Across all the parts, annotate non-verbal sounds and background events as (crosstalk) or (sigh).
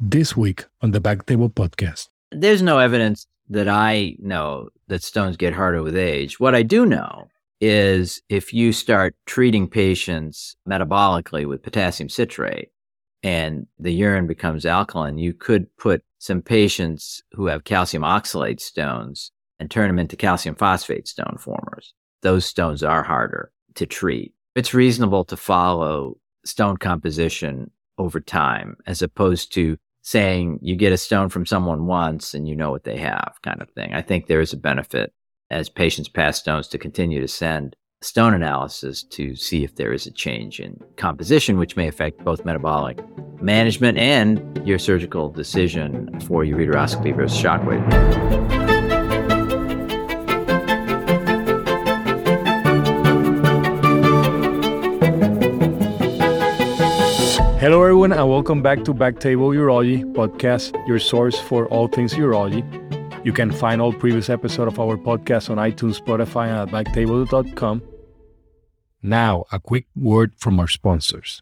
this week on the Back Table Podcast. There's no evidence that I know that stones get harder with age. What I do know is if you start treating patients metabolically with potassium citrate and the urine becomes alkaline, you could put some patients who have calcium oxalate stones and turn them into calcium phosphate stone formers. Those stones are harder to treat. It's reasonable to follow stone composition over time as opposed to saying you get a stone from someone once and you know what they have kind of thing. I think there is a benefit as patients pass stones to continue to send stone analysis to see if there is a change in composition, which may affect both metabolic management and your surgical decision for ureteroscopy versus shockwave. Everyone, and welcome back to Backtable Urology podcast, your source for all things urology. You can find all previous episodes of our podcast on iTunes, Spotify, and at backtable.com. Now, a quick word from our sponsors.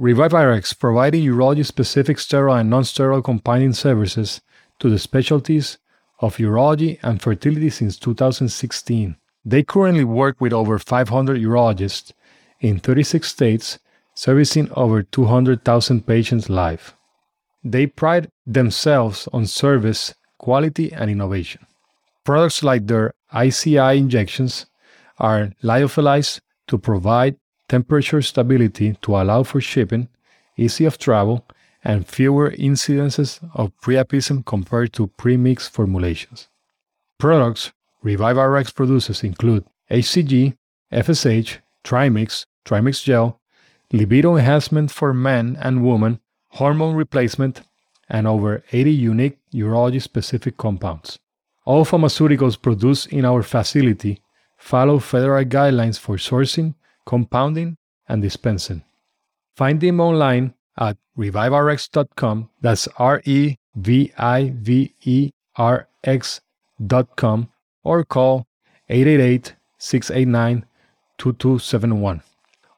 ReviveRx, providing urology specific sterile and non sterile compounding services to the specialties of urology and fertility since 2016. They currently work with over 500 urologists in 36 states servicing over 200,000 patients live. They pride themselves on service, quality, and innovation. Products like their ICI injections are lyophilized to provide temperature stability to allow for shipping, easy of travel, and fewer incidences of priapism compared to pre-mixed formulations. Products ReviveRx produces include HCG, FSH, Trimix, Trimix Gel, libido enhancement for men and women, hormone replacement, and over 80 unique urology specific compounds. All pharmaceuticals produced in our facility follow federal guidelines for sourcing, compounding, and dispensing. Find them online at reviverx.com. That's R E V I V E R X.com or call 888 689 2271.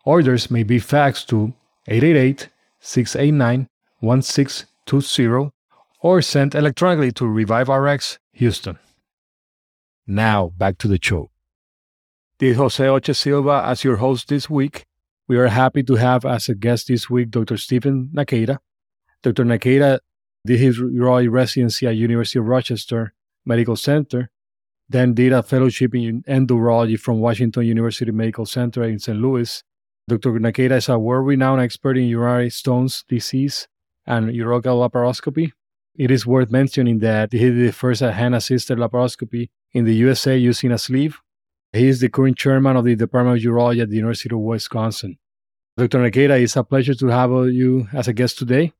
Orders may be faxed to 888 689 1620 or sent electronically to ReviveRx Houston. Now, back to the show. This Jose Oche Silva as your host this week. We are happy to have as a guest this week Dr. Stephen Nakada. Dr. Nakada did his urology residency at University of Rochester Medical Center, then did a fellowship in endourology from Washington University Medical Center in St. Louis, Dr. Nakada is a world renowned expert in urinary stones disease and urological laparoscopy. It is worth mentioning that he did the first hand assisted laparoscopy in the USA using a sleeve. He is the current chairman of the Department of Urology at the University of Wisconsin. Dr. Nakada, it's a pleasure to have you as a guest today.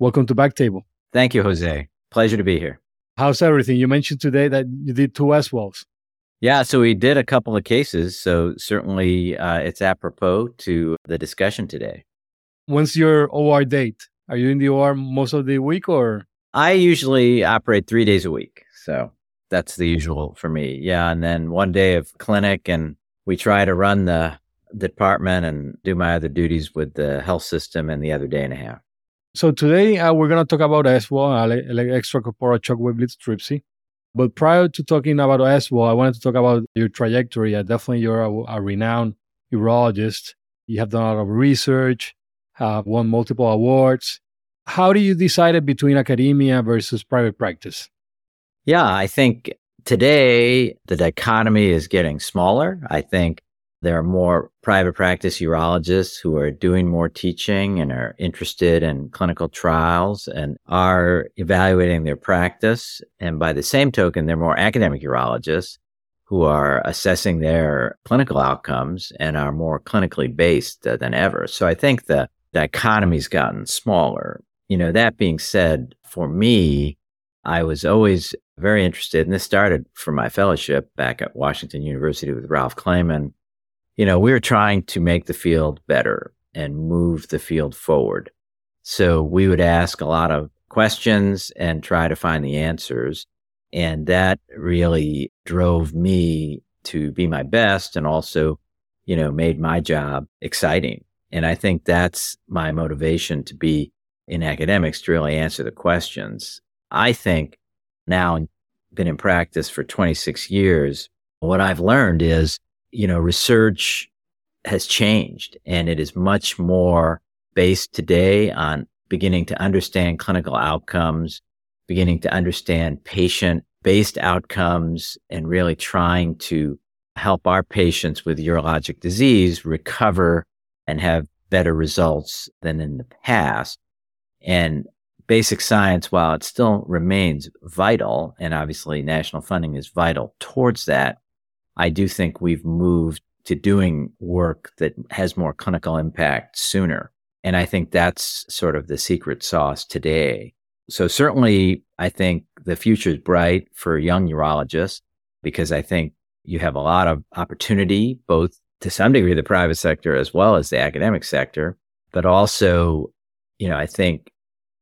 Welcome to Backtable. Thank you, Jose. Pleasure to be here. How's everything? You mentioned today that you did two SWLs. Yeah, so we did a couple of cases. So certainly uh, it's apropos to the discussion today. When's your OR date? Are you in the OR most of the week or? I usually operate three days a week. So that's the usual for me. Yeah. And then one day of clinic, and we try to run the department and do my other duties with the health system and the other day and a half. So today uh, we're going to talk about SWL, extracorporeal shockwave lithotripsy. But prior to talking about SWL, I wanted to talk about your trajectory. Uh, definitely, you're a, a, renowned urologist. You have done a lot of research, have won multiple awards. How do you decide between academia versus private practice? Yeah, I think today the dichotomy is getting smaller. I think there are more private practice urologists who are doing more teaching and are interested in clinical trials and are evaluating their practice. And by the same token, there are more academic urologists who are assessing their clinical outcomes and are more clinically based uh, than ever. So I think the dichotomy's gotten smaller. You know, that being said, for me, I was always very interested, and this started from my fellowship back at Washington University with Ralph Clayman you know, we were trying to make the field better and move the field forward. So we would ask a lot of questions and try to find the answers. And that really drove me to be my best and also, you know, made my job exciting. And I think that's my motivation to be in academics to really answer the questions. I think now been in practice for 26 years. What I've learned is, you know, research has changed and it is much more based today on beginning to understand clinical outcomes, beginning to understand patient based outcomes and really trying to help our patients with urologic disease recover and have better results than in the past. And basic science, while it still remains vital, and obviously national funding is vital towards that, I do think we've moved to doing work that has more clinical impact sooner. And I think that's sort of the secret sauce today. So certainly I think the future is bright for young urologists because I think you have a lot of opportunity, both to some degree, the private sector as well as the academic sector. But also, you know, I think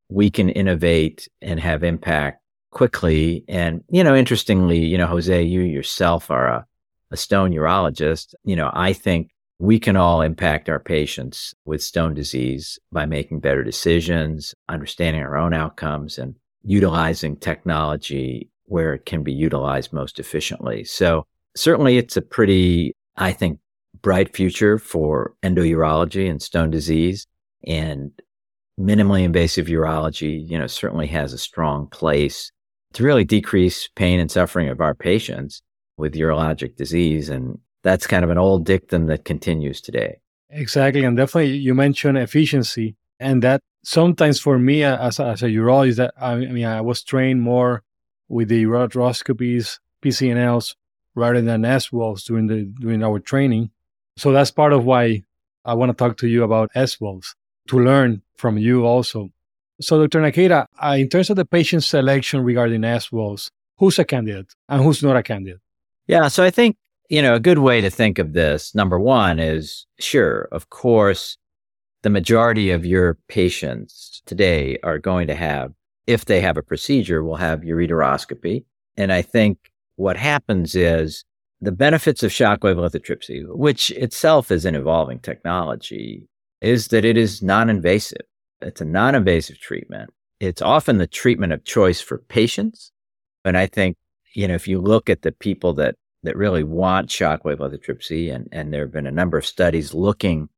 we can innovate and have impact quickly. And, you know, interestingly, you know, Jose, you yourself are a, a stone urologist. You know, I think we can all impact our patients with stone disease by making better decisions, understanding our own outcomes, and utilizing technology where it can be utilized most efficiently. So certainly it's a pretty, I think, bright future for endourology and stone disease. And minimally invasive urology, you know, certainly has a strong place to really decrease pain and suffering of our patients with urologic disease. And that's kind of an old dictum that continues today. Exactly. And definitely you mentioned efficiency. And that sometimes for me as a, as a urologist, that I mean, I was trained more with the ureteroscopies, PCNLs, rather than SWLs during the during our training. So that's part of why I want to talk to you about SWLs to learn from you also. So, Dr. Nakada, uh, in terms of the patient selection regarding SWLs, who's a candidate and who's not a candidate? Yeah, so I think, you know, a good way to think of this, number one, is sure, of course, the majority of your patients today are going to have, if they have a procedure, will have ureteroscopy. And I think what happens is the benefits of shockwave lithotripsy, which itself is an evolving technology, is that it is non invasive. It's a non invasive treatment. It's often the treatment of choice for patients. And I think, you know, if you look at the people that, that really want shockwave lithotripsy, and, and there have been a number of studies looking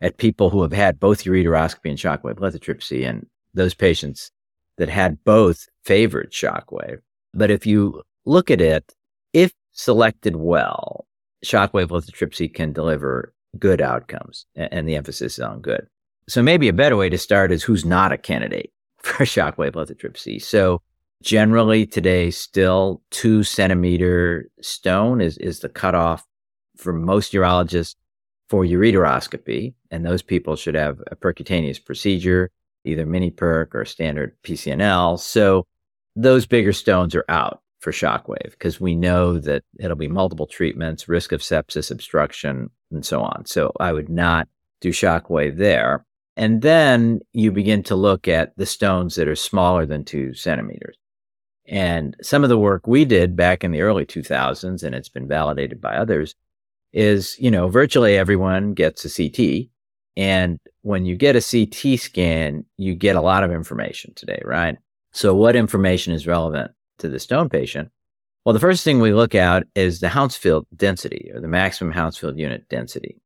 at people who have had both ureteroscopy and shockwave lithotripsy, and those patients that had both favored shockwave. But if you look at it, if selected well, shockwave lithotripsy can deliver good outcomes, and the emphasis is on good. So maybe a better way to start is who's not a candidate (laughs) for shockwave lithotripsy. So generally today, still two centimeter stone is, is the cutoff for most urologists for ureteroscopy. And those people should have a percutaneous procedure, either mini perc or standard PCNL. So those bigger stones are out for shockwave because we know that it'll be multiple treatments, risk of sepsis, obstruction, and so on. So I would not do shockwave there. And then you begin to look at the stones that are smaller than two centimeters. And some of the work we did back in the early 2000s, and it's been validated by others, is, you know, virtually everyone gets a CT. And when you get a CT scan, you get a lot of information today, right? So what information is relevant to the stone patient? Well, the first thing we look at is the Hounsfield density or the maximum Hounsfield unit density.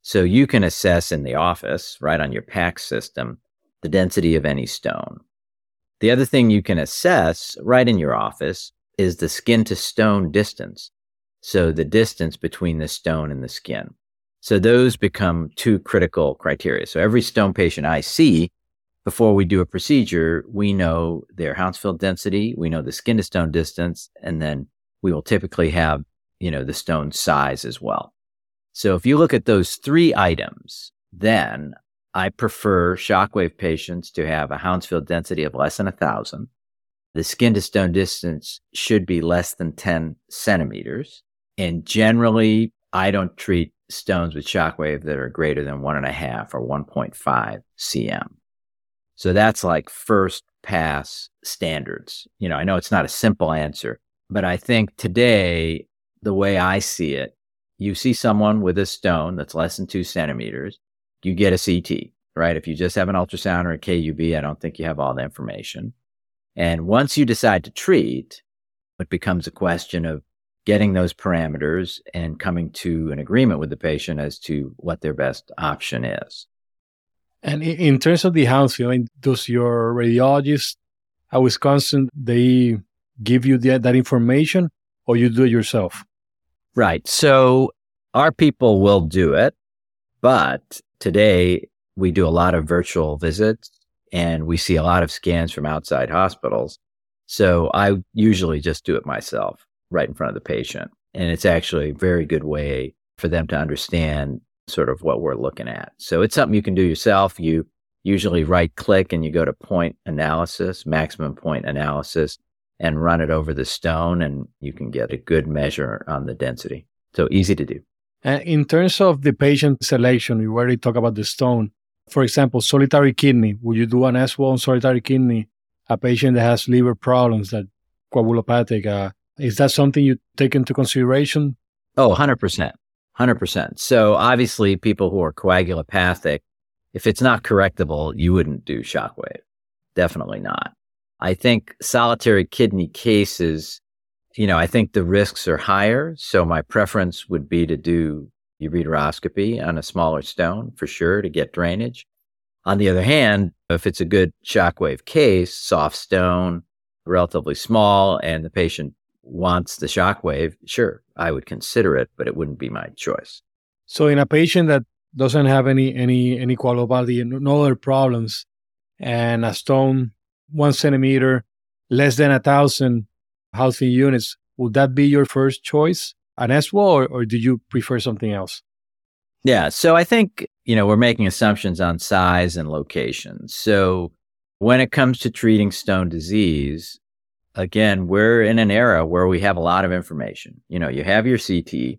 So you can assess in the office, right on your PACS system, the density of any stone. The other thing you can assess right in your office is the skin to stone distance. So the distance between the stone and the skin. So those become two critical criteria. So every stone patient I see before we do a procedure, we know their Hounsfield density, we know the skin to stone distance, and then we will typically have, you know, the stone size as well. So if you look at those three items, then I prefer shockwave patients to have a Hounsfield density of less than a thousand. The skin to stone distance should be less than 10 centimeters. And generally, I don't treat stones with shockwave that are greater than one and a half or 1.5 cm. So that's like first pass standards. You know, I know it's not a simple answer, but I think today, the way I see it, you see someone with a stone that's less than two centimeters, you get a CT. right? If you just have an ultrasound or a KUB, I don't think you have all the information. And once you decide to treat, it becomes a question of getting those parameters and coming to an agreement with the patient as to what their best option is. And in terms of the Hounsfield, does your radiologist at Wisconsin they give you the, that information, or you do it yourself? Right. So our people will do it, but today we do a lot of virtual visits and we see a lot of scans from outside hospitals. So I usually just do it myself right in front of the patient. And it's actually a very good way for them to understand sort of what we're looking at. So it's something you can do yourself. You usually right click and you go to point analysis, maximum point analysis, and run it over the stone, and you can get a good measure on the density. So easy to do. In terms of the patient selection, we already talked about the stone. For example, solitary kidney. Would you do an SWL on solitary kidney? A patient that has liver problems, that coagulopathic, uh, is that something you take into consideration? Oh, 100%. 100%. So obviously, people who are coagulopathic, if it's not correctable, you wouldn't do shockwave. Definitely not. I think solitary kidney cases, you know, I think the risks are higher. So my preference would be to do ureteroscopy on a smaller stone for sure to get drainage. On the other hand, if it's a good shockwave case, soft stone, relatively small, and the patient wants the shockwave, sure, I would consider it, but it wouldn't be my choice. So in a patient that doesn't have any any any coagulopathy, no other problems, and a stone one centimeter, less than a thousand Hounsfield units, would that be your first choice, an SWL, or, or do you prefer something else? Yeah, so I think you know we're making assumptions on size and location. So when it comes to treating stone disease, again, we're in an era where we have a lot of information. You know, you have your CT,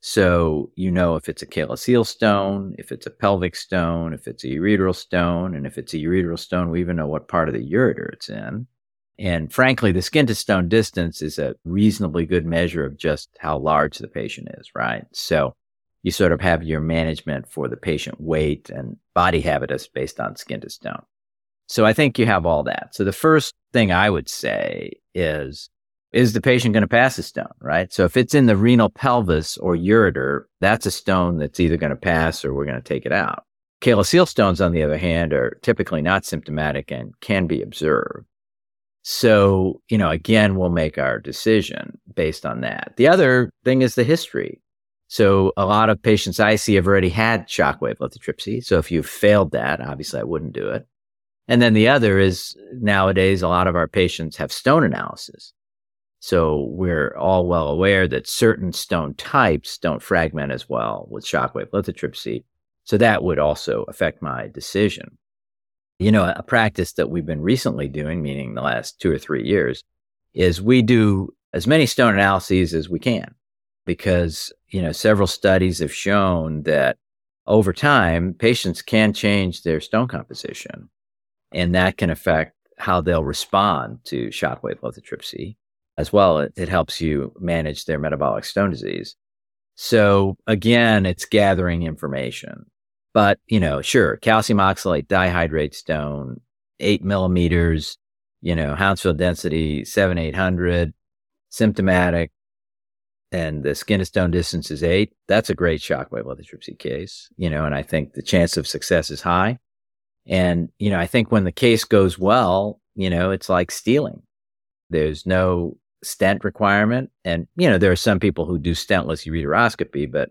so you know if it's a calyceal stone, if it's a pelvic stone, if it's a ureteral stone, and if it's a ureteral stone, we even know what part of the ureter it's in. And frankly, the skin to stone distance is a reasonably good measure of just how large the patient is, right? So you sort of have your management for the patient weight and body habitus based on skin to stone. So I think you have all that. So the first thing I would say is, is the patient going to pass a stone, right? So if it's in the renal pelvis or ureter, that's a stone that's either going to pass or we're going to take it out. Calyceal stones, on the other hand, are typically not symptomatic and can be observed. So, you know, again, we'll make our decision based on that. The other thing is the history. So a lot of patients I see have already had shockwave lithotripsy. So if you've failed that, obviously I wouldn't do it. And then the other is nowadays, a lot of our patients have stone analysis. So we're all well aware that certain stone types don't fragment as well with shockwave lithotripsy. So that would also affect my decision. You know, a practice that we've been recently doing, meaning the last two or three years, is we do as many stone analyses as we can because, you know, several studies have shown that over time, patients can change their stone composition and that can affect how they'll respond to shockwave lithotripsy as well. It, it helps you manage their metabolic stone disease. So again, it's gathering information. But, you know, sure, calcium oxalate dihydrate stone, eight millimeters, you know, Hounsfield density, seven, 800, symptomatic, and the skin to stone distance is eight. That's a great shockwave lithotripsy case, you know, and I think the chance of success is high. And, you know, I think when the case goes well, you know, it's like stealing. There's no stent requirement. And, you know, there are some people who do stentless ureteroscopy, but,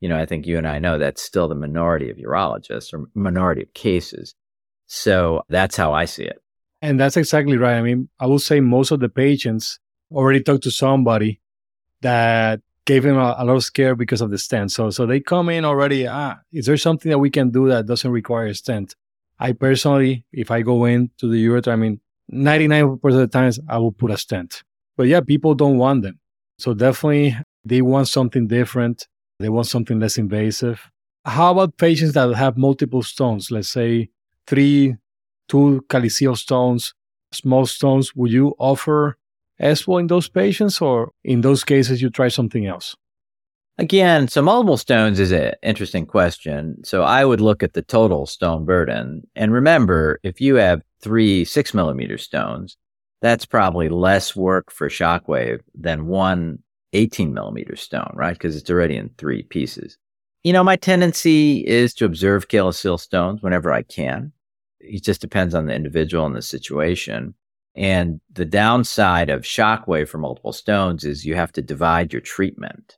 you know, I think you and I know that's still the minority of urologists or minority of cases. So that's how I see it. And that's exactly right. I mean, I would say most of the patients already talked to somebody that gave him a, a, lot of scare because of the stent. So, so they come in already. Ah, is there something that we can do that doesn't require a stent? I personally, if I go into the ureter, I mean, 99% of the times I will put a stent. But yeah, people don't want them. So definitely they want something different. They want something less invasive. How about patients that have multiple stones? Let's say three, two calyceal stones, small stones. Would you offer SWL in those patients or in those cases you try something else? Again, so multiple stones is an interesting question. So I would look at the total stone burden. And remember, if you have three six millimeter stones, that's probably less work for shockwave than one 18 millimeter stone, right? Because it's already in three pieces. You know, my tendency is to observe calyceal stones whenever I can. It just depends on the individual and the situation. And the downside of shockwave for multiple stones is you have to divide your treatment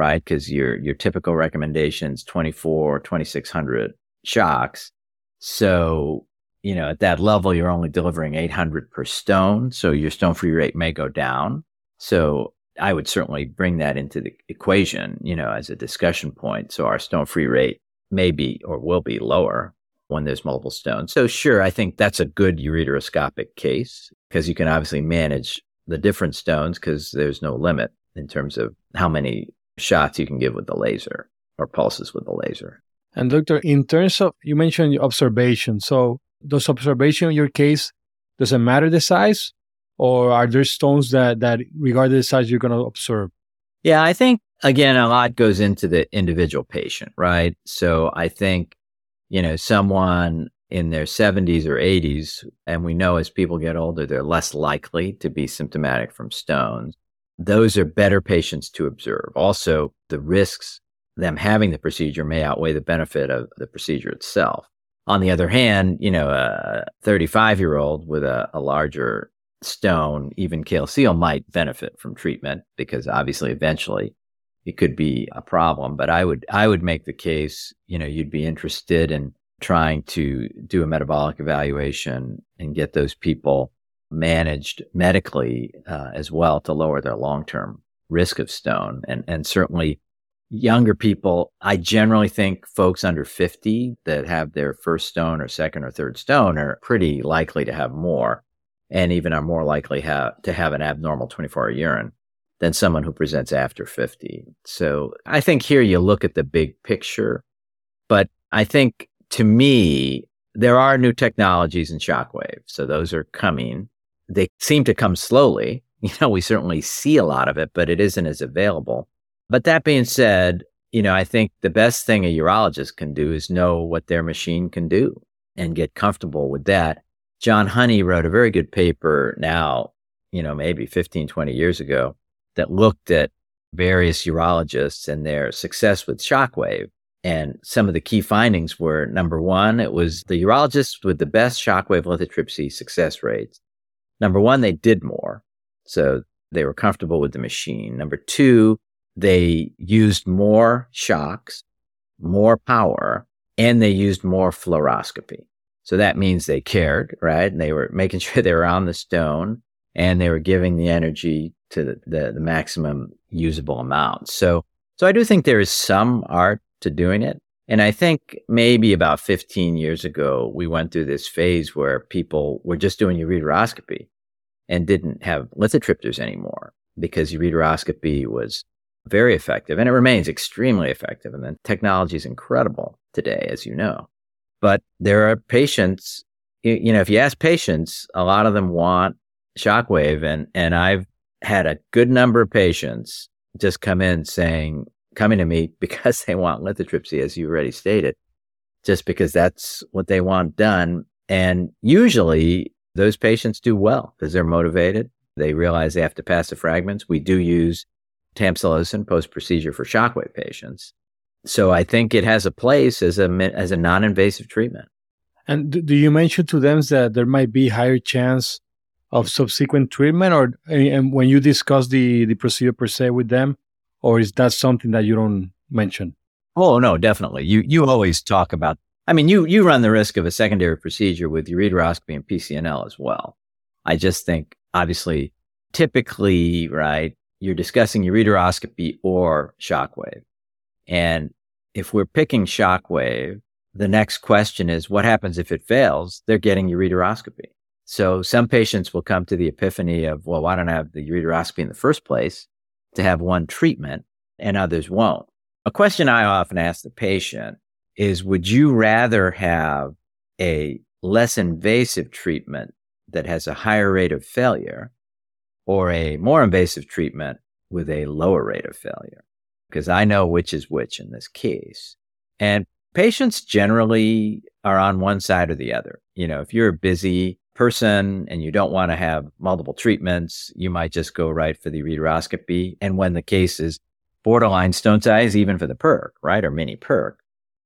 right? Because your your typical recommendations 24, 2600 shocks. So, you know, at that level, you're only delivering 800 per stone. So your stone free rate may go down. So I would certainly bring that into the equation, you know, as a discussion point. So our stone free rate may be or will be lower when there's multiple stones. So sure, I think that's a good ureteroscopic case because you can obviously manage the different stones because there's no limit in terms of how many shots you can give with the laser or pulses with the laser. And doctor, in terms of you mentioned observation, so does observation in your case doesn't matter the size, or are there stones that that regardless the size you're going to observe? Yeah, I think again a lot goes into the individual patient, right? So I think you know someone in their 70s or 80s, and we know as people get older, they're less likely to be symptomatic from stones those are better patients to observe. Also, the risks them having the procedure may outweigh the benefit of the procedure itself. On the other hand, you know, a 35 year old with a, a, larger stone, even calyceal, might benefit from treatment because obviously eventually it could be a problem. But I would, I would make the case, you know, you'd be interested in trying to do a metabolic evaluation and get those people managed medically uh, as well to lower their long term risk of stone. And, and certainly younger people, I generally think folks under 50 that have their first stone or second or third stone are pretty likely to have more and even are more likely have, to have an abnormal 24 hour urine than someone who presents after 50. So I think here you look at the big picture, but I think to me, there are new technologies in shockwave. So those are coming they seem to come slowly. (laughs) You know, we certainly see a lot of it, but it isn't as available. But that being said, you know, I think the best thing a urologist can do is know what their machine can do and get comfortable with that. John Honey wrote a very good paper now, you know, maybe 15, 20 years ago that looked at various urologists and their success with shockwave. And some of the key findings were number one, it was the urologists with the best shockwave lithotripsy success rates Number one, they did more. So they were comfortable with the machine. Number two, they used more shocks, more power, and they used more fluoroscopy. So that means they cared, right? And they were (laughs) making sure they were on the stone and they were giving the energy to the, the, the maximum usable amount. So, so I do think there is some art to doing it. And I think maybe about 15 years ago, we went through this phase where people were just doing ureteroscopy and didn't have lithotripters anymore because ureteroscopy was very effective and it remains extremely effective. And the technology is incredible today, as you know. But there are patients, you know, if you ask patients, a lot of them want shockwave. And, and I've had a good number of patients just come in saying, coming to me (laughs) because they want lithotripsy, as you already stated, just because that's what they want done. And usually those patients do well because they're motivated. They realize they have to pass the fragments. We do use tamsulosin post procedure for shockwave patients. So I think it has a place as a as a non-invasive treatment. And do you mention to them that there might be higher chance of subsequent treatment, or and when you discuss the the procedure per se with them, or is that something that you don't mention? Oh no, definitely. You you always talk about. I mean, you you run the risk of a secondary procedure with ureteroscopy and PCNL as well. I just think, obviously, typically, right, you're discussing ureteroscopy or shockwave, and if we're picking shockwave, the next question is what happens if it fails? They're getting ureteroscopy. So some patients will come to the epiphany of, well, why don't I have the ureteroscopy in the first place to have one treatment and others won't? A question I often ask the patient is Would you rather have a less invasive treatment that has a higher rate of failure or a more invasive treatment with a lower rate of failure? Because I know which is which in this case. And patients generally are on one side or the other. You know, if you're a busy person and you don't want to have multiple treatments, you might just go right for the ureteroscopy. And when the case is borderline stone size, even for the perc, right, or mini perc.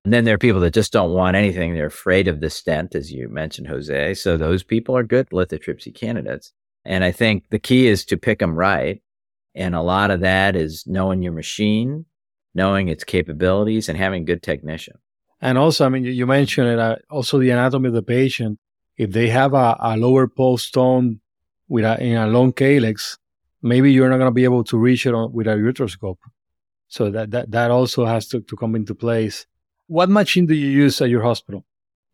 And then there are people that just don't want anything. They're afraid of the stent, as you mentioned, Jose. So those people are good lithotripsy candidates. And I think the key is to pick them right. And a lot of that is knowing your machine, knowing its capabilities, and having good technician. And also, I mean, you mentioned it, uh, also the anatomy of the patient. If they have a, a lower pole stone with a, in a long calyx, maybe you're not going to be able to reach it on, with a ureteroscope. So that, that, that also has to, to come into place. What machine do you use at your hospital?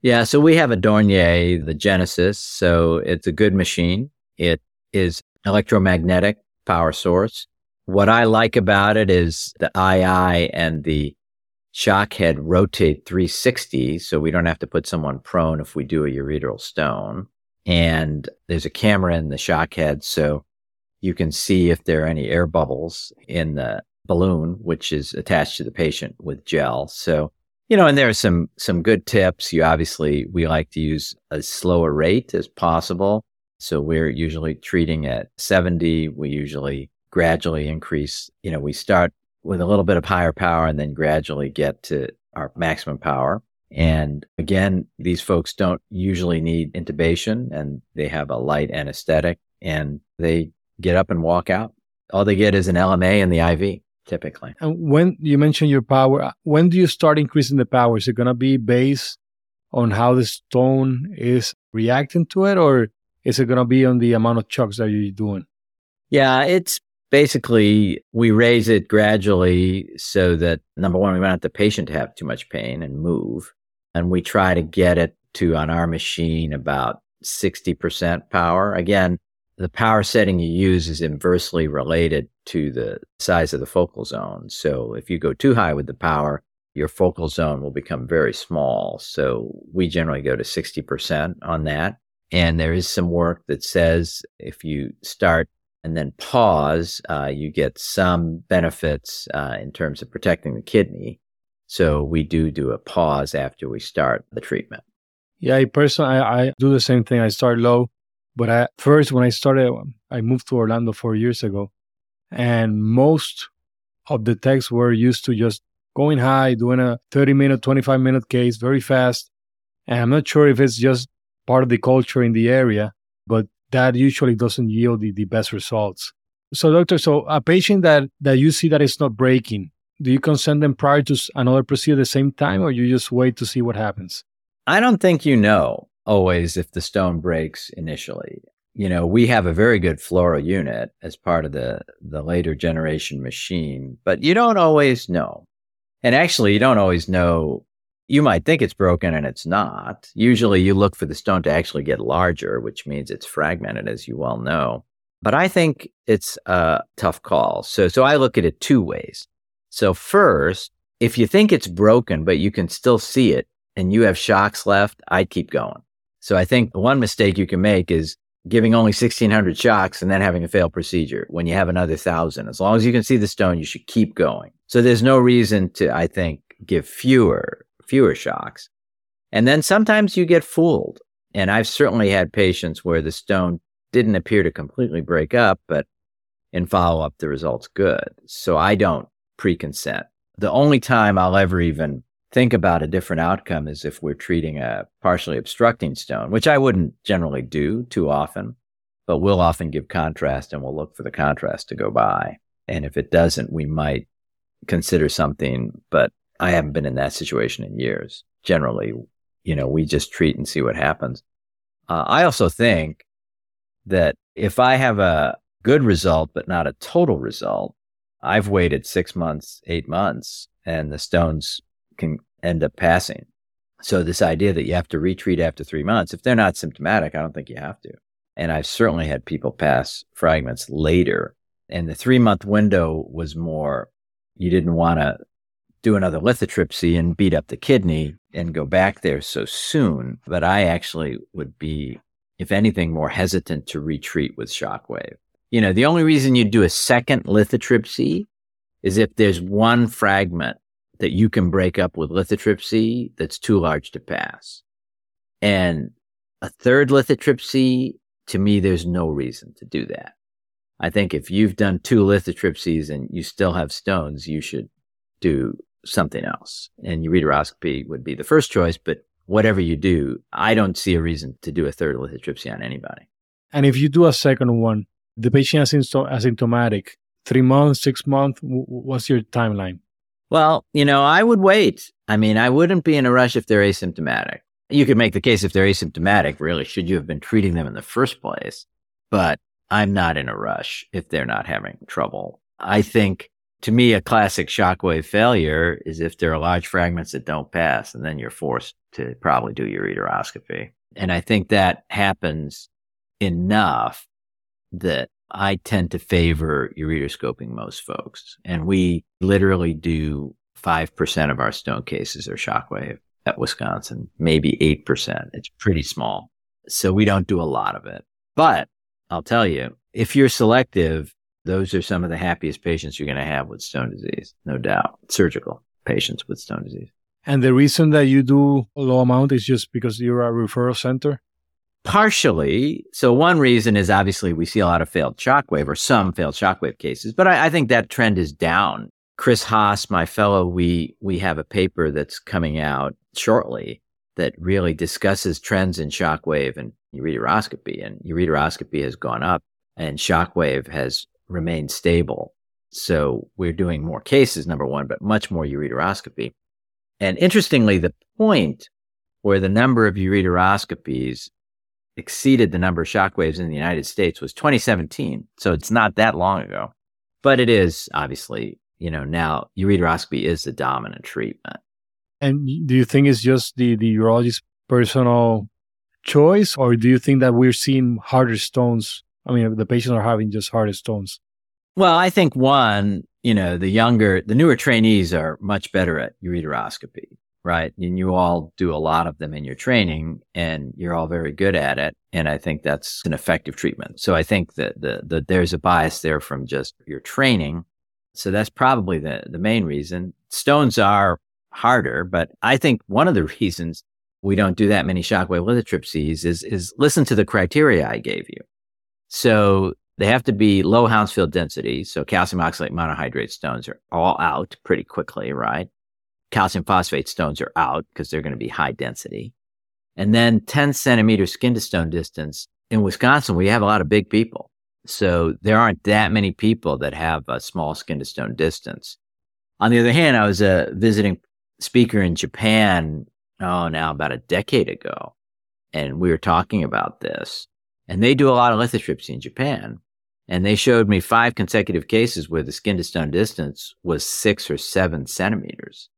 Yeah, so we have a Dornier, the Genesis. So it's a good machine. It is electromagnetic power source. What I like about it is the II and the shock head rotate 360. So we don't have to put someone prone if we do a ureteral stone. And there's a camera in the shock head. So you can see if there are any air bubbles in the balloon, which is attached to the patient with gel. So, you know, and there are some, some good tips. You obviously, we like to use as slow a rate as possible. So we're usually treating at 70. We usually gradually increase, you know, we start with a little bit of higher power and then gradually get to our maximum power. And again, these folks don't usually need intubation and they have a light anesthetic and they get up and walk out. All they get is an LMA and the IV typically. And when you mentioned your power, uh, when do you start increasing the power? Is it going to be based on how the stone is reacting to it, or is it going to be on the amount of shocks that you're doing? Yeah, it's basically we raise it gradually so that number one, we don't want the patient to have too much pain and move. And we try to get it to on our machine about 60% power. Again, the power setting you use is inversely related to the size of the focal zone. So if you go too high with the power, your focal zone will become very small. So we generally go to 60% on that. And there is some work that says if you start and then pause, uh, you get some benefits uh, in terms of protecting the kidney. So we do do a pause after we start the treatment. Yeah, I personally, I, I do the same thing. I start low but at first, when I started, I moved to Orlando four years ago, and most of the techs were used to just going high, doing a 30 minute, 25 minute case very fast. And I'm not sure if it's just part of the culture in the area, but that usually doesn't yield the, the best results. So, doctor, so a patient that, that you see that is not breaking, do you consent them prior to another procedure at the same time, or you just wait to see what happens? I don't think you know always if the stone breaks initially. You know, we have a very good fluoro unit as part of the, the later generation machine, but you don't always know. And actually, you don't always know. You might think it's broken and it's not. Usually you look for the stone to actually get larger, which means it's fragmented, as you well know. But I think it's a tough call. So, so I look at it two ways. So first, if you think it's broken, but you can still see it and you have shocks left, I'd keep going. So I think one mistake you can make is giving only 1600 shocks and then having a failed procedure when you have another thousand. As long as you can see the stone, you should keep going. So there's no reason to, I think, give fewer, fewer shocks. And then sometimes you get fooled. And I've certainly had patients where the stone didn't appear to completely break up, but in follow up, the result's good. So I don't pre consent. The only time I'll ever even think about a different outcome is if we're treating a partially obstructing stone, which I wouldn't generally do too often, but we'll often give contrast and we'll look for the contrast to go by. And if it doesn't, we might consider something, but I haven't been in that situation in years. Generally, you know, we just treat and see what happens. Uh, I also think that if I have a good result, but not a total result, I've waited six months, eight months, and the stones can end up passing. So this idea that you have to retreat after three months, if they're not symptomatic, I don't think you have to. And I've certainly had people pass fragments later. And the three month window was more, you didn't want to do another lithotripsy and beat up the kidney and go back there so soon. But I actually would be, if anything, more hesitant to retreat with shockwave. You know, the only reason you'd do a second lithotripsy is if there's one fragment that you can break up with lithotripsy that's too large to pass. And a third lithotripsy, to me, there's no reason to do that. I think if you've done two lithotripsies and you still have stones, you should do something else. And ureteroscopy would be the first choice, but whatever you do, I don't see a reason to do a third lithotripsy on anybody. And if you do a second one, the patient is asymptomatic, three months, six months, what's your timeline? Well, you know, I would wait. I mean, I wouldn't be in a rush if they're asymptomatic. You could make the case if they're asymptomatic, really, should you have been treating them in the first place? But I'm not in a rush if they're not having trouble. I think to me, a classic shockwave failure is if there are large fragments that don't pass, and then you're forced to probably do your ureteroscopy. And I think that happens enough that I tend to favor ureteroscoping most folks. And we literally do 5% of our stone cases are shockwave at Wisconsin, maybe 8%. It's pretty small. So we don't do a lot of it. But I'll tell you, if you're selective, those are some of the happiest patients you're going to have with stone disease, no doubt. Surgical patients with stone disease. And the reason that you do a low amount is just because you're a referral center? Partially. So one reason is obviously we see a lot of failed shockwave or some failed shockwave cases, but I, I think that trend is down. Chris Haas, my fellow, we we have a paper that's coming out shortly that really discusses trends in shockwave and ureteroscopy. And ureteroscopy has gone up and shockwave has remained stable. So we're doing more cases, number one, but much more ureteroscopy. And interestingly, the point where the number of ureteroscopies exceeded the number of shockwaves in the United States was 2017. So it's not that long ago, but it is obviously, you know, now ureteroscopy is the dominant treatment. And do you think it's just the, the urologist's personal choice, or do you think that we're seeing harder stones? I mean, the patients are having just harder stones. Well, I think one, you know, the younger, the newer trainees are much better at ureteroscopy, right? And you all do a lot of them in your training and you're all very good at it. And I think that's an effective treatment. So I think that the, the, there's a bias there from just your training. So that's probably the, the main reason. Stones are harder, but I think one of the (laughs) reasons we don't do that many shockwave lithotripsies is, is listen to the criteria I gave you. So they have to be low Hounsfield density. So calcium oxalate monohydrate stones are all out pretty quickly, right? Calcium phosphate stones are out because they're going to be high density. And then 10 centimeter skin to stone distance. In Wisconsin, we have a lot of big people. So there aren't that many people that have a small skin to stone distance. On the other hand, I was a visiting speaker in Japan, oh, now about a decade ago. And we were talking about this. And they do a lot of lithotripsy in Japan. And they showed me five consecutive cases where the skin to stone distance was six or seven centimeters.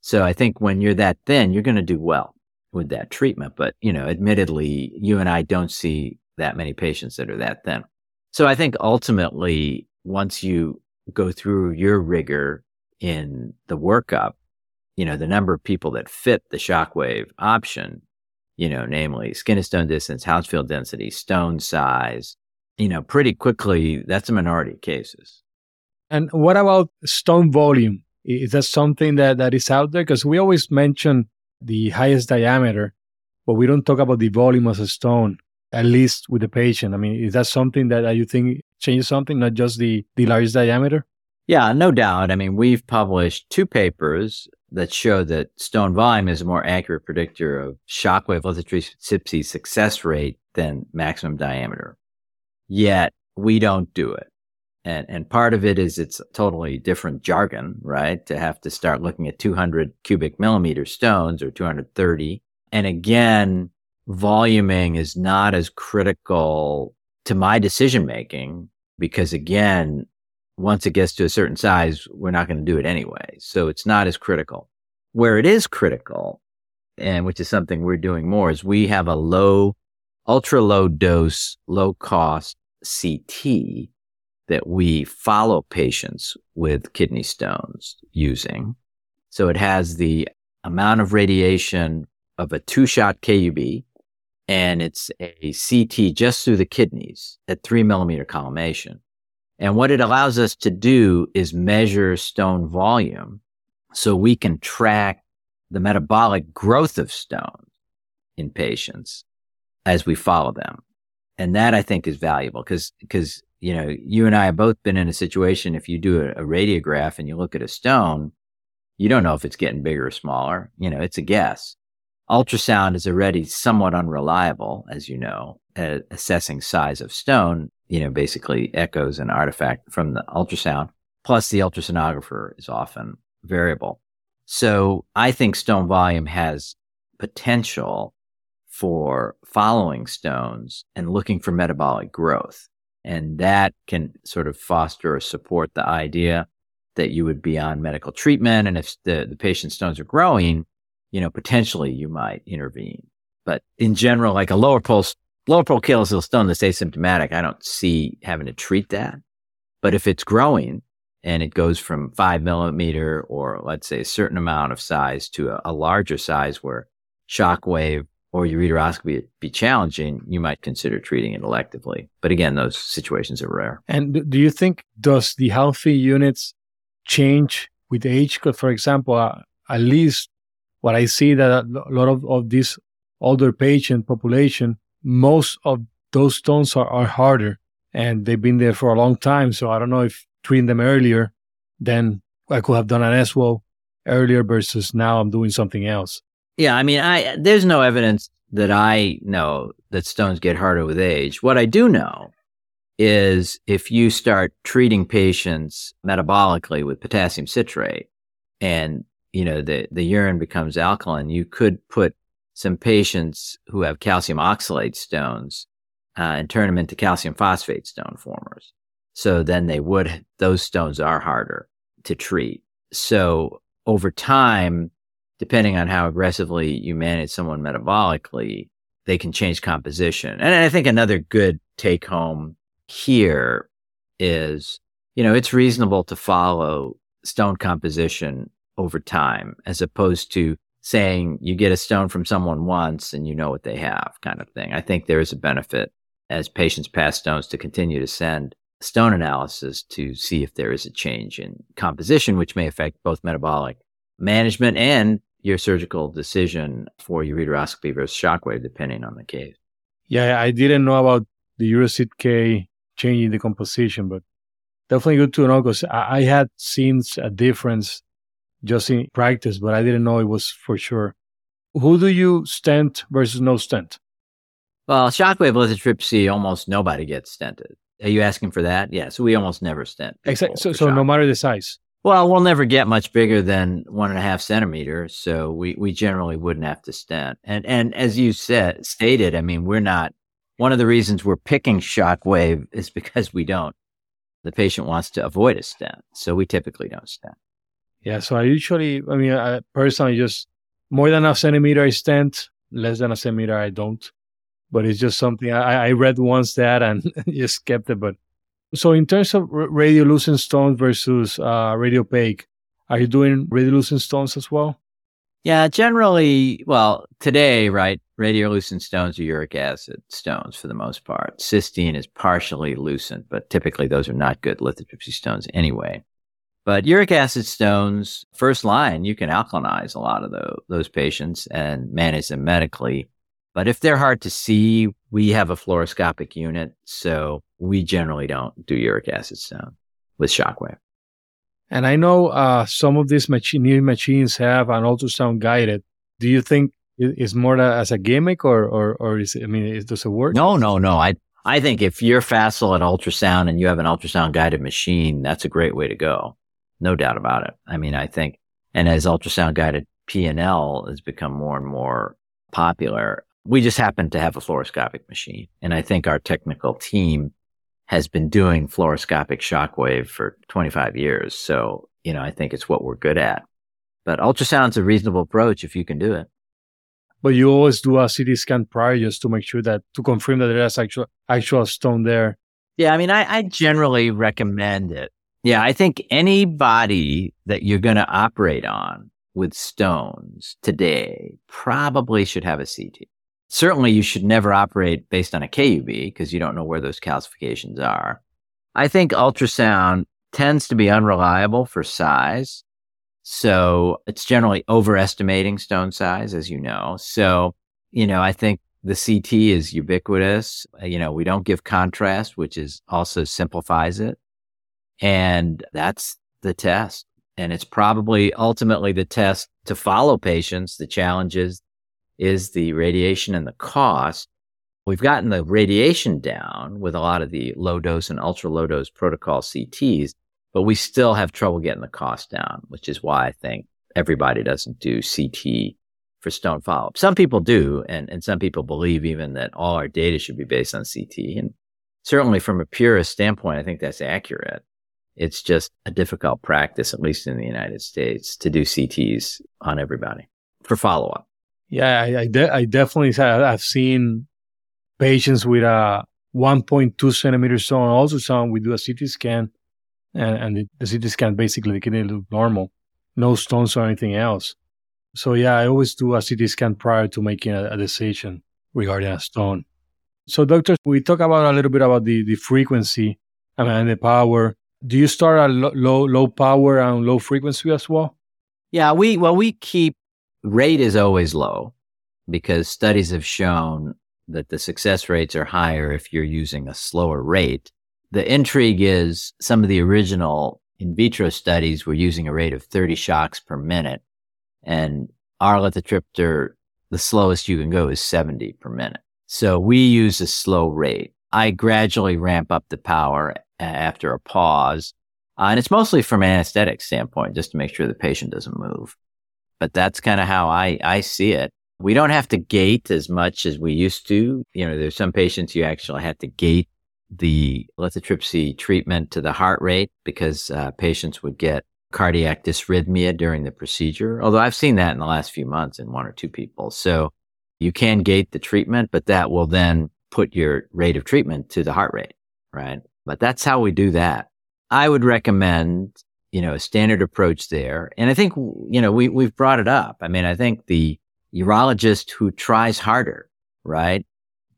So I think when you're that thin, you're going to do well with that treatment. But, you know, admittedly, you and I don't see that many patients that are that thin. So I think ultimately, once you go through your rigor in the workup, you know, the number of people that fit the shockwave option, you know, namely skin to stone distance, Hounsfield density, stone size, you know, pretty quickly, that's a minority of cases. And what about stone volume? Is that something that, that is out there? Because we always mention the highest diameter, but we don't talk about the volume of a stone, at least with the patient. I mean, is that something that you think changes something, not just the, the largest diameter? Yeah, no doubt. I mean, we've published two papers that show that stone volume is a more accurate predictor of shockwave lithotripsy success rate than maximum diameter. Yet we don't do it. And, and part of it is it's totally different jargon, right? To have to start looking at 200 cubic millimeter stones or 230. And again, voluming is not as critical to my decision making because again, once it gets to a certain size, we're not going to do it anyway. So it's not as critical. Where it is critical, and which is something we're doing more, is we have a low, ultra low dose, low cost CT that we follow patients with kidney stones using. So it has the amount of radiation of a two shot KUB, and it's a CT just through the kidneys at three millimeter collimation. And what it allows us to do is measure stone volume so we can track the metabolic growth of stones in patients as we follow them. And that I think is valuable because, because, you know, you and I have both been in a situation. If you do a, a radiograph and you look at a stone, you don't know if it's getting bigger or smaller. You know, it's a guess. Ultrasound is already somewhat unreliable, as you know, at assessing size of stone, you know, basically echoes an artifact from the ultrasound. Plus the ultrasonographer is often variable. So I think stone volume has potential for following stones and looking for metabolic growth. And that can sort of foster or support the idea that you would be on medical treatment. And if the, the patient's stones are growing, you know, potentially you might intervene. But in general, like a lower pole, calyceal stone that's asymptomatic, I don't see having to treat that. But if it's growing and it goes from five millimeter or let's say a certain amount of size to a, a larger size where shockwave or ureteroscopy be challenging, you might consider treating it electively. But again, those situations are rare. And do you think does the Hounsfield units change with age? Because, for example, uh, at least what I see that a lot of, of this older patient population, most of those stones are, are harder and they've been there for a long time. So I don't know if treating them earlier, then I could have done an ESWL earlier versus now I'm doing something else. Yeah, I mean, I there's no evidence that I know that stones get harder with age. What I do know is if you start treating patients metabolically with potassium citrate and you know the the urine becomes alkaline, you could put some patients who have calcium oxalate stones uh, and turn them into calcium phosphate stone formers. So then they would those stones are harder to treat. So over time, depending on how aggressively you manage someone metabolically, they can change composition. And I think another good take home here is, you know, it's reasonable to follow stone composition over time as opposed to saying you get a stone from someone once and you know what they have kind of thing. I think there is a benefit as patients pass stones to continue to send stone analysis to see if there is a change in composition, which may affect both metabolic management and your surgical decision for ureteroscopy versus shockwave, depending on the case. Yeah, I didn't know about the Urocit K changing the composition, but definitely good to know because I had seen a difference just in practice, but I didn't know it was for sure. Who do you stent versus no stent? Well, shockwave lithotripsy, almost nobody gets stented. Are you asking for that? Yeah. So we almost never stent. Exactly. So, so no matter the size. Well, we'll never get much bigger than one and a half centimeters, so we, we generally wouldn't have to stent. And and as you said stated, I mean, we're not. One of the reasons we're picking shockwave is because we don't. The patient wants to avoid a stent, so we typically don't stent. Yeah. So I usually, I mean, I personally just more than a centimeter I stent, less than a centimeter I don't. But it's just something I, I read once that and (laughs) just kept it. But so in terms of radiolucent stones versus uh, radiopaque, are you doing radiolucent stones as well? Yeah, generally, well, today, right, radiolucent stones are uric acid stones for the most part. Cysteine is partially lucent, but typically those are not good lithotripsy stones anyway. But uric acid stones, first line, you can alkalinize a lot of the, those patients and manage them medically. But if they're hard to see, we have a fluoroscopic unit. So we generally don't do uric acid stone with shockwave. And I know uh, some of these machine, new machines have an ultrasound guided. Do you think it's more as a gimmick or, or, or is it, I mean, is, does it work? No, no, no. I, I think if you're facile at ultrasound and you have an ultrasound guided machine, that's a great way to go. No doubt about it. I mean, I think, and as ultrasound guided PNL has become more and more popular, we just happen to have a fluoroscopic machine. And I think our technical team has been doing fluoroscopic shockwave for 25 years. So, you know, I think it's what we're good at. But ultrasound's a reasonable approach if you can do it. But you always do a CT scan prior just to make sure that to confirm that there's actual actual stone there. Yeah, I mean, I, I generally recommend it. Yeah, I think any body that you're going to operate on with stones today probably should have a CT. Certainly, you should never operate based on a KUB because you don't know where those calcifications are. I think ultrasound tends to be unreliable for size. So it's generally overestimating stone size, as you know. So, you know, I think the CT is ubiquitous. You know, we don't give contrast, which is also simplifies it. And that's the test. And it's probably ultimately the test to follow patients. The challenge is, is the radiation and the cost. We've gotten the radiation down with a lot of the low dose and ultra low dose protocol CTs, but we still have trouble getting the cost down, which is why I think everybody doesn't do CT for stone follow up. Some people do, and, and some people believe even that all our data should be based on CT. And certainly from a purist standpoint, I think that's accurate. It's just a difficult practice, at least in the United States, to do CTs on everybody for follow up. Yeah, I, I, de- I definitely I've seen patients with a 1.2 centimeter stone ultrasound, we do a CT scan, and, and the, the CT scan basically the kidney look normal, no stones or anything else. So yeah, I always do a CT scan prior to making a, a decision regarding a stone. So doctors, we talk about a little bit about the, the frequency and the power. Do you start at low, low low power and low frequency as well? Yeah, we well we keep rate is always low because studies have shown that the success rates are higher if you're using a slower rate. The intrigue is some of the original in vitro studies were using a rate of 30 shocks per minute. And our lithotripsy, the slowest you can go is 70 per minute. So we use a slow rate. I gradually ramp up the power after a pause. Uh, and it's mostly from an anesthetic standpoint, just to make sure the patient doesn't move. But that's kind of how I, I see it. We don't have to gate as much as we used to. You know, there's some patients you actually have to gate the lithotripsy treatment to the heart rate because uh, patients would get cardiac dysrhythmia during the procedure. Although I've seen that in the last few months in one or two people. So you can gate the treatment, but that will then put your rate of treatment to the heart rate, right? But that's how we do that. I would recommend, you know, a standard approach there. And I think, you know, we, we've brought it up. I mean, I think the urologist who tries harder, right,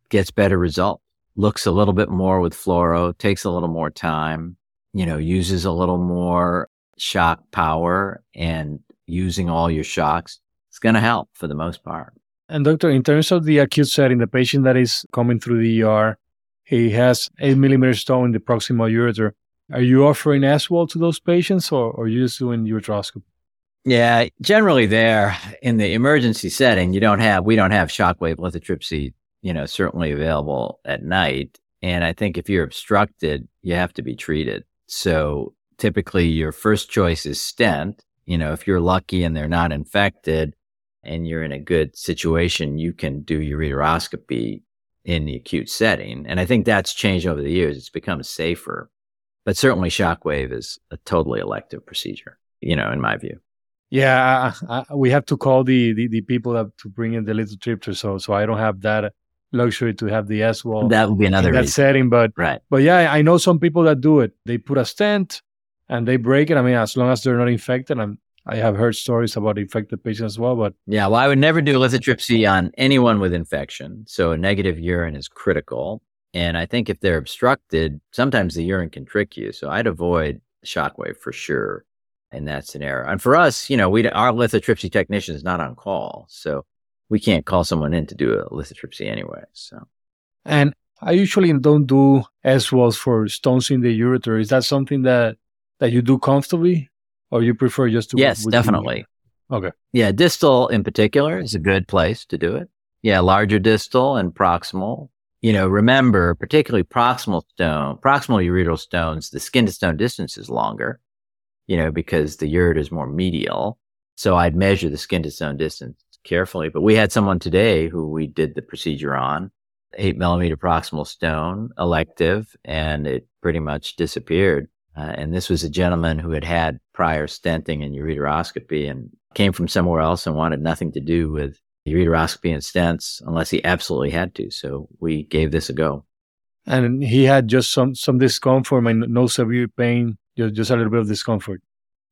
gets better results, looks a little bit more with fluoro, takes a little more time, you know, uses a little more shock power and using all your shocks. It's going to help for the most part. And doctor, in terms of the acute setting, the patient that is coming through the ER, he has eight millimeter stone in the proximal ureter. Are you offering as well to those patients or, or are you just doing ureteroscopy? Yeah, generally there in the emergency setting, you don't have, we don't have shockwave lithotripsy, you know, certainly available at night. And I think if you're obstructed, you have to be treated. So typically your first choice is stent. You know, if you're lucky and they're not infected and you're in a good situation, you can do ureteroscopy in the acute setting. And I think that's changed over the years. It's become safer, but certainly shockwave is a totally elective procedure, you know, in my view. Yeah, I, I, we have to call the, the, the people up to bring in the lithotripsy. So so I don't have that luxury to have the SWL. That would be another that reason. setting, but right. But yeah, I know some people that do it. They put a stent and they break it. I mean, as long as they're not infected, I'm, I have heard stories about infected patients as well. But yeah, well, I would never do lithotripsy on anyone with infection. So a negative urine is critical. And I think if they're obstructed, sometimes the urine can trick you. So I'd avoid shockwave for sure in that scenario. And for us, you know, we our lithotripsy technician is not on call, so we can't call someone in to do a lithotripsy anyway. So, and I usually don't do SWLs for stones in the ureter. Is that something that that you do comfortably, or you prefer just to? Yes, definitely. Okay. Yeah, distal in particular is a good place to do it. Yeah, larger distal and proximal. You know, remember, particularly proximal stone, proximal ureteral stones, the skin to stone distance is longer you know, because the ureter is more medial. So I'd measure the skin to stone distance carefully. But we had someone today who we did the procedure on, eight millimeter proximal stone, elective, and it pretty much disappeared. Uh, and this was a gentleman who had had prior stenting and ureteroscopy and came from somewhere else and wanted nothing to do with ureteroscopy and stents unless he absolutely had to. So we gave this a go. And he had just some some discomfort and no severe pain just, just a little bit of discomfort.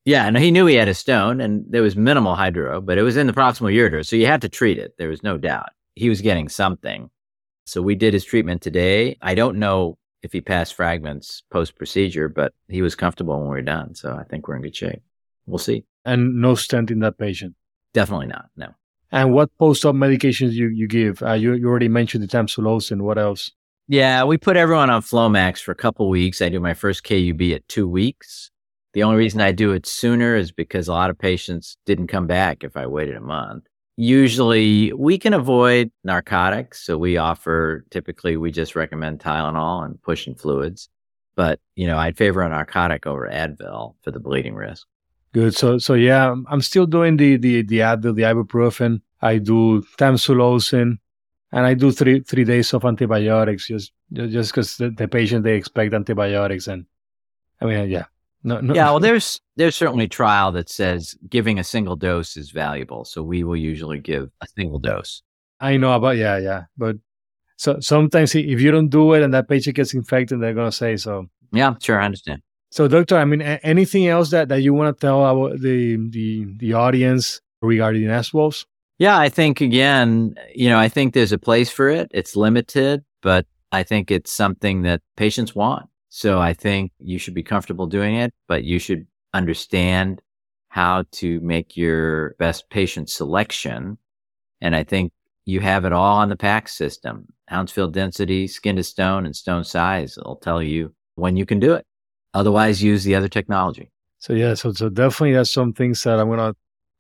Yeah, and he knew he had a stone, and there was minimal hydro, but it was in the proximal ureter, so you had to treat it. There was no doubt he was getting something. So we did his treatment today. I don't know if he passed fragments post procedure, but he was comfortable when we were done. So I think we're in good shape. We'll see. And no stent in that patient. Definitely not. No. And what post-op medications you you give? Uh, you you already mentioned the tamsulosin. What else? Yeah, we put everyone on Flomax for a couple weeks. I do my first KUB at two weeks. The only reason I do it sooner is because a lot of patients didn't come back if I waited a month. Usually we can avoid narcotics. So we offer, typically we just recommend Tylenol and pushing fluids. But, you know, I'd favor a narcotic over Advil for the bleeding risk. Good. So, so yeah, I'm still doing the, the, the Advil, the ibuprofen. I do tamsulosin and I do three, three days of antibiotics just, just because the, the patient, they expect antibiotics. And I mean, yeah, no, no. Yeah, well, there's there's certainly a trial that says giving a single dose is valuable. So we will usually give a single dose. I know about yeah, yeah, but so sometimes if you don't do it and that patient gets infected, they're gonna say so. Yeah, sure, I understand. So, doctor, I mean, anything else that, that you want to tell our the the the audience regarding SWLs? Yeah, I think again, you know, I think there's a place for it. It's limited, but I think it's something that patients want. So I think you should be comfortable doing it, but you should understand how to make your best patient selection. And I think you have it all on the PACS system. Hounsfield density, skin to stone, and stone size It'll tell you when you can do it. Otherwise, use the other technology. So yeah, so so definitely that's some things that I'm gonna.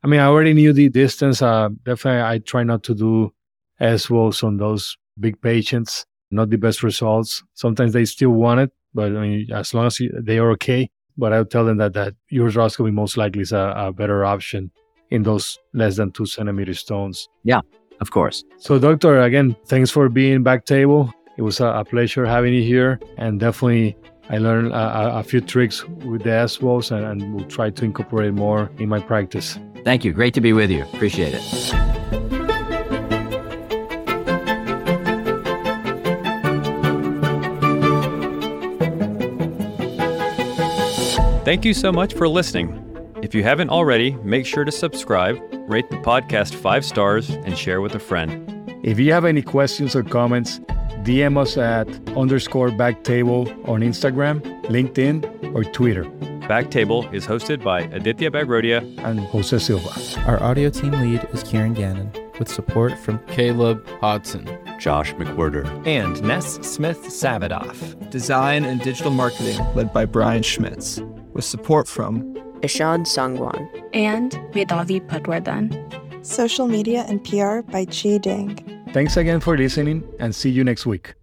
I mean, I already knew the distance. Uh, definitely, I try not to do as SWLs on those big patients. Not the best results. Sometimes they still want it, but I mean, as long as they are okay, but I would tell them that that ureteroscopy most likely is a, a better option in those less than two centimeter stones. Yeah, of course. So, doctor, again, thanks for being back table. It was a, a pleasure having you here, and definitely I learned a, a few tricks with the SWLs, and, and will try to incorporate more in my practice. Thank you. Great to be with you. Appreciate it. Thank you so much for listening. If you haven't already, make sure to subscribe, rate the podcast five stars, and share with a friend. If you have any questions or comments, DM us at underscore backtable on Instagram, LinkedIn, or Twitter. Backtable is hosted by Aditya Bagrodia and Jose Silva. Our audio team lead is Kieran Gannon, with support from Caleb Hodson, Josh McWhirter, and Ness Smith Savadoff. Design and digital marketing led by Brian Schmitz with support from Ishad Sangwan and Vedavi Patwardhan. Social media and PR by Chi Ding. Thanks again for listening and see you next week.